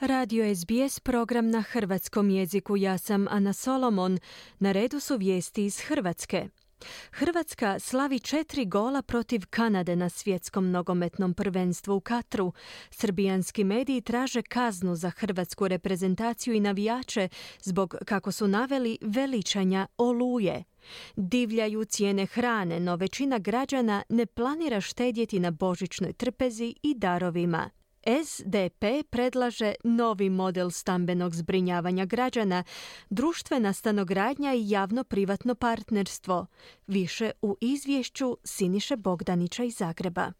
Radio SBS program na hrvatskom jeziku. Ja sam Ana Solomon. Na redu su vijesti iz Hrvatske. Hrvatska slavi četiri gola protiv Kanade na svjetskom nogometnom prvenstvu u Katru. Srbijanski mediji traže kaznu za hrvatsku reprezentaciju i navijače zbog, kako su naveli, veličanja oluje. Divljaju cijene hrane, no većina građana ne planira štedjeti na božićnoj trpezi i darovima. SDP predlaže novi model stambenog zbrinjavanja građana, društvena stanogradnja i javno-privatno partnerstvo. Više u izvješću Siniše Bogdanića iz Zagreba.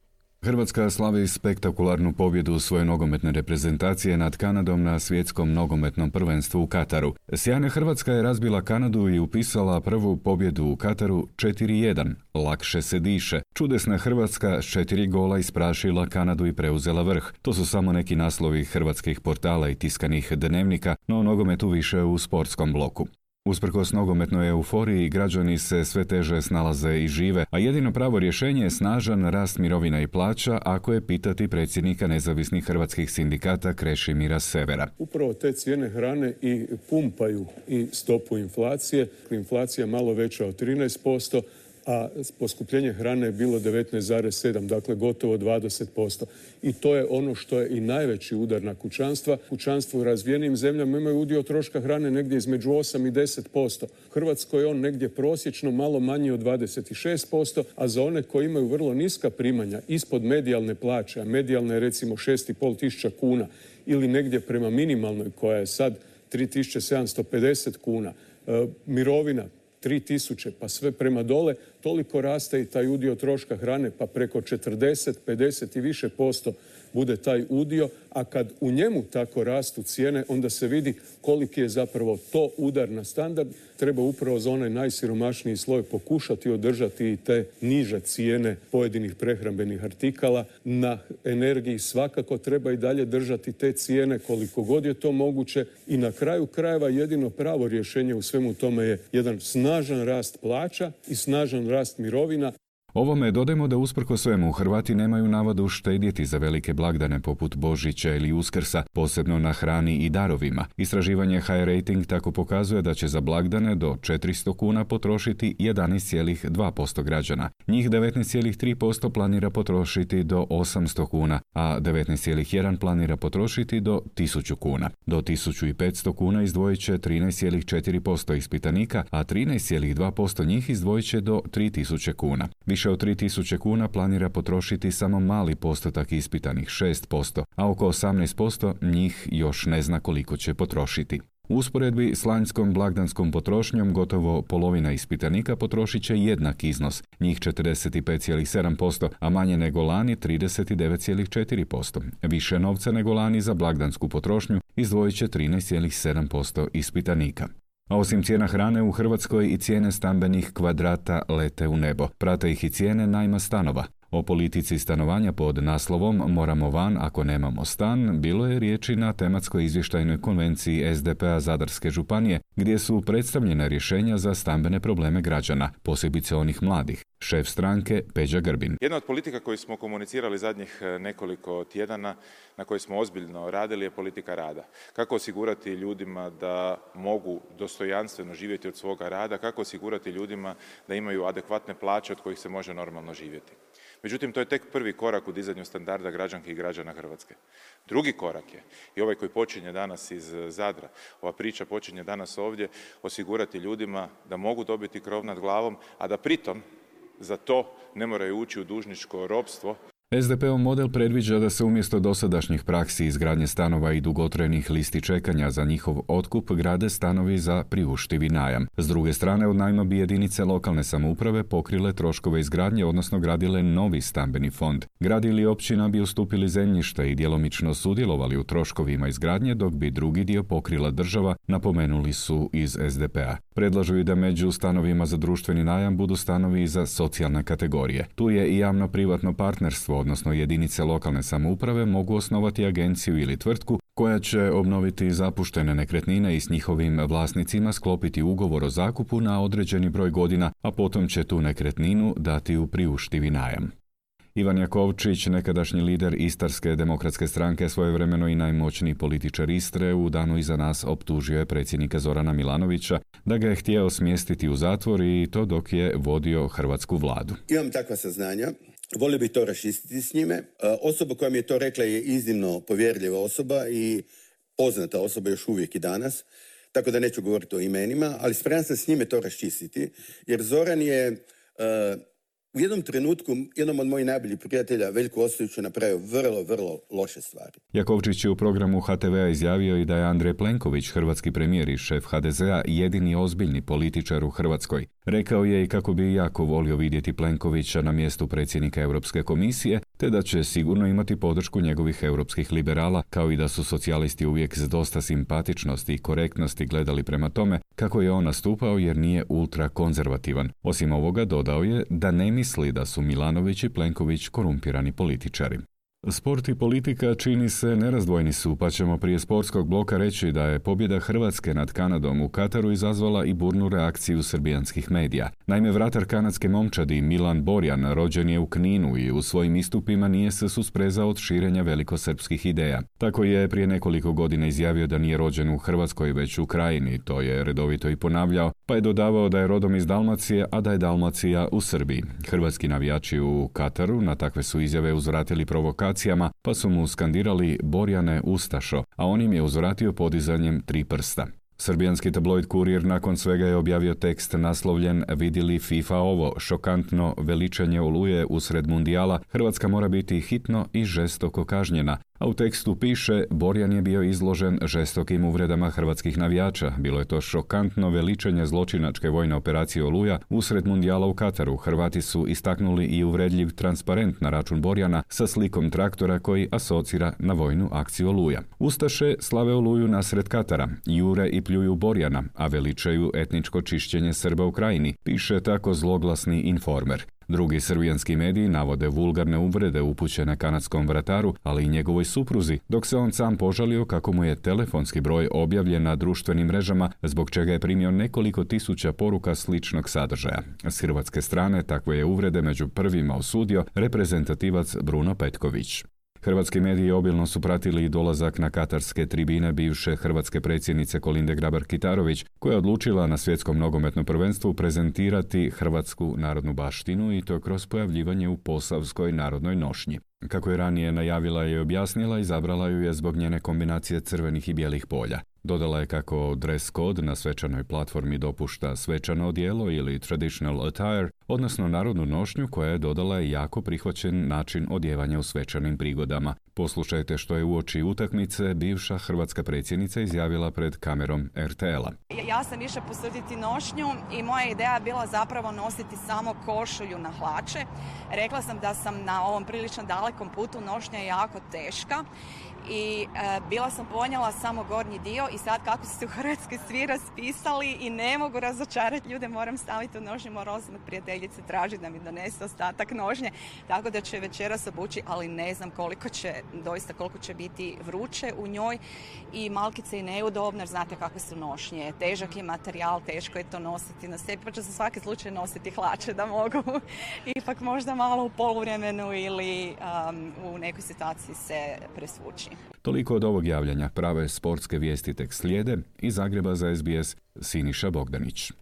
Hrvatska slavi spektakularnu pobjedu svoje nogometne reprezentacije nad Kanadom na svjetskom nogometnom prvenstvu u Kataru. Sjajna Hrvatska je razbila Kanadu i upisala prvu pobjedu u Kataru 4-1. Lakše se diše. Čudesna Hrvatska s četiri gola isprašila Kanadu i preuzela vrh. To su samo neki naslovi hrvatskih portala i tiskanih dnevnika, no nogometu više u sportskom bloku. Usprkos nogometnoj euforiji, građani se sve teže snalaze i žive, a jedino pravo rješenje je snažan rast mirovina i plaća, ako je pitati predsjednika nezavisnih hrvatskih sindikata Krešimira Severa. Upravo te cijene hrane i pumpaju i stopu inflacije. Inflacija malo veća od 13%, a poskupljenje hrane je bilo 19,7, dakle gotovo 20%. I to je ono što je i najveći udar na kućanstva. Kućanstvo u razvijenim zemljama imaju udio troška hrane negdje između 8 i 10%. U Hrvatskoj je on negdje prosječno malo manji od 26%, a za one koji imaju vrlo niska primanja ispod medijalne plaće, a medijalna je recimo 6,5 tisuća kuna ili negdje prema minimalnoj koja je sad 3750 kuna, e, mirovina 3000 pa sve prema dole, toliko raste i taj udio troška hrane pa preko 40, 50 i više posto bude taj udio, a kad u njemu tako rastu cijene, onda se vidi koliki je zapravo to udar na standard. Treba upravo za onaj najsiromašniji sloj pokušati održati i te niže cijene pojedinih prehrambenih artikala. Na energiji svakako treba i dalje držati te cijene koliko god je to moguće i na kraju krajeva jedino pravo rješenje u svemu tome je jedan snažan rast plaća i snažan rast mirovina. Ovome dodajmo da usprko svemu Hrvati nemaju navadu štedjeti za velike blagdane poput Božića ili Uskrsa, posebno na hrani i darovima. Istraživanje High Rating tako pokazuje da će za blagdane do 400 kuna potrošiti 11,2% građana. Njih 19,3% planira potrošiti do 800 kuna, a 19,1 planira potrošiti do 1000 kuna. Do 1500 kuna izdvojit će 13,4% ispitanika, a 13,2% njih izdvojit će do 3000 kuna. Više od 3000 kuna planira potrošiti samo mali postotak ispitanih 6%, a oko 18% njih još ne zna koliko će potrošiti. U usporedbi s lanjskom blagdanskom potrošnjom gotovo polovina ispitanika potrošit će jednak iznos, njih 45,7%, a manje nego lani 39,4%. Više novca nego lani za blagdansku potrošnju izdvojit će 13,7% ispitanika. A osim cijena hrane u Hrvatskoj i cijene stambenih kvadrata lete u nebo. Prate ih i cijene najma stanova. O politici stanovanja pod naslovom Moramo van ako nemamo stan bilo je riječi na tematskoj izvještajnoj konvenciji SDP-a Zadarske županije gdje su predstavljena rješenja za stambene probleme građana, posebice onih mladih. Šef stranke Peđa Grbin. Jedna od politika koju smo komunicirali zadnjih e, nekoliko tjedana, na kojoj smo ozbiljno radili, je politika rada. Kako osigurati ljudima da mogu dostojanstveno živjeti od svoga rada, kako osigurati ljudima da imaju adekvatne plaće od kojih se može normalno živjeti. Međutim, to je tek prvi korak u dizanju standarda građanki i građana Hrvatske. Drugi korak je, i ovaj koji počinje danas iz Zadra, ova priča počinje danas ovdje, osigurati ljudima da mogu dobiti krov nad glavom, a da pritom za to ne moraju ući u dužničko ropstvo SDP-ov model predviđa da se umjesto dosadašnjih praksi izgradnje stanova i dugotrajnih listi čekanja za njihov otkup grade stanovi za priuštivi najam. S druge strane, od najma bi jedinice lokalne samouprave pokrile troškove izgradnje, odnosno gradile novi stambeni fond. Grad ili općina bi ustupili zemljište i djelomično sudjelovali u troškovima izgradnje, dok bi drugi dio pokrila država, napomenuli su iz SDP-a. Predlažu i da među stanovima za društveni najam budu stanovi za socijalne kategorije. Tu je i javno-privatno partnerstvo odnosno jedinice lokalne samouprave mogu osnovati agenciju ili tvrtku koja će obnoviti zapuštene nekretnine i s njihovim vlasnicima sklopiti ugovor o zakupu na određeni broj godina, a potom će tu nekretninu dati u priuštivi najam. Ivan Jakovčić, nekadašnji lider Istarske demokratske stranke, svojevremeno i najmoćniji političar Istre, u danu iza nas optužio je predsjednika Zorana Milanovića da ga je htio smjestiti u zatvor i to dok je vodio hrvatsku vladu. Imam takva saznanja. Volio bih to raščistiti s njime. E, osoba koja mi je to rekla je iznimno povjerljiva osoba i poznata osoba još uvijek i danas, tako da neću govoriti o imenima, ali spreman sam s njime to raščistiti, jer Zoran je e, u jednom trenutku jednom od mojih najboljih prijatelja, Veljko Ostojiću, napravio vrlo, vrlo loše stvari. Jakovčić je u programu HTV-a izjavio i da je Andrej Plenković, hrvatski premijer i šef HDZ-a, jedini ozbiljni političar u Hrvatskoj. Rekao je i kako bi jako volio vidjeti Plenkovića na mjestu predsjednika Europske komisije, te da će sigurno imati podršku njegovih europskih liberala, kao i da su socijalisti uvijek s dosta simpatičnosti i korektnosti gledali prema tome kako je on nastupao jer nije ultra konzervativan. Osim ovoga dodao je da ne misli da su Milanović i Plenković korumpirani političari. Sport i politika čini se nerazdvojni su, pa ćemo prije sportskog bloka reći da je pobjeda Hrvatske nad Kanadom u Kataru izazvala i burnu reakciju srbijanskih medija. Naime, vratar kanadske momčadi Milan Borjan rođen je u Kninu i u svojim istupima nije se susprezao od širenja velikosrpskih ideja. Tako je prije nekoliko godina izjavio da nije rođen u Hrvatskoj već u Krajini, to je redovito i ponavljao, pa je dodavao da je rodom iz Dalmacije, a da je Dalmacija u Srbiji. Hrvatski navijači u Kataru na takve su izjave uzvratili provokacijama, pa su mu skandirali Borjane Ustašo, a on im je uzvratio podizanjem tri prsta. Srbijanski tabloid Kurir nakon svega je objavio tekst naslovljen Vidili FIFA ovo, šokantno veličanje oluje usred mundijala, Hrvatska mora biti hitno i žestoko kažnjena, a u tekstu piše Borjan je bio izložen žestokim uvredama hrvatskih navijača. Bilo je to šokantno veličenje zločinačke vojne operacije Oluja usred mundijala u Kataru. Hrvati su istaknuli i uvredljiv transparent na račun Borjana sa slikom traktora koji asocira na vojnu akciju Oluja. Ustaše slave Oluju nasred Katara, jure i pljuju Borjana, a veličaju etničko čišćenje Srba u krajini, piše tako zloglasni informer. Drugi srbijanski mediji navode vulgarne uvrede upućene kanadskom vrataru, ali i njegovoj supruzi, dok se on sam požalio kako mu je telefonski broj objavljen na društvenim mrežama, zbog čega je primio nekoliko tisuća poruka sličnog sadržaja. S hrvatske strane takve je uvrede među prvima osudio reprezentativac Bruno Petković. Hrvatski mediji obilno su pratili i dolazak na katarske tribine bivše hrvatske predsjednice Kolinde Grabar-Kitarović, koja je odlučila na svjetskom nogometnom prvenstvu prezentirati hrvatsku narodnu baštinu i to kroz pojavljivanje u Posavskoj narodnoj nošnji. Kako je ranije najavila i objasnila, izabrala ju je zbog njene kombinacije crvenih i bijelih polja. Dodala je kako dress code na svečanoj platformi dopušta svečano odijelo ili traditional attire, odnosno narodnu nošnju koja je dodala jako prihvaćen način odjevanja u svečanim prigodama. Poslušajte što je uoči utakmice bivša hrvatska predsjednica izjavila pred kamerom RTL-a. Ja sam išla posuditi nošnju i moja ideja je bila zapravo nositi samo košulju na hlače. Rekla sam da sam na ovom prilično dalekom putu nošnja jako teška i e, bila sam ponijela samo gornji dio i sad kako su se u Hrvatskoj svi raspisali i ne mogu razočarati ljude, moram staviti u nožnje, moram od prijateljice tražiti da mi donese ostatak nožnje, tako da će večeras obući, ali ne znam koliko će, doista koliko će biti vruće u njoj. I malkice i neudobno, jer znate kakve su nošnje, težak je materijal, teško je to nositi na sebi, pa ću za svaki slučaj nositi hlače da mogu. Ipak možda malo u poluvremenu ili u nekoj situaciji se presvući. Toliko od ovog javljanja prave sportske vijesti tek slijede i Zagreba za SBS Siniša Bogdanić.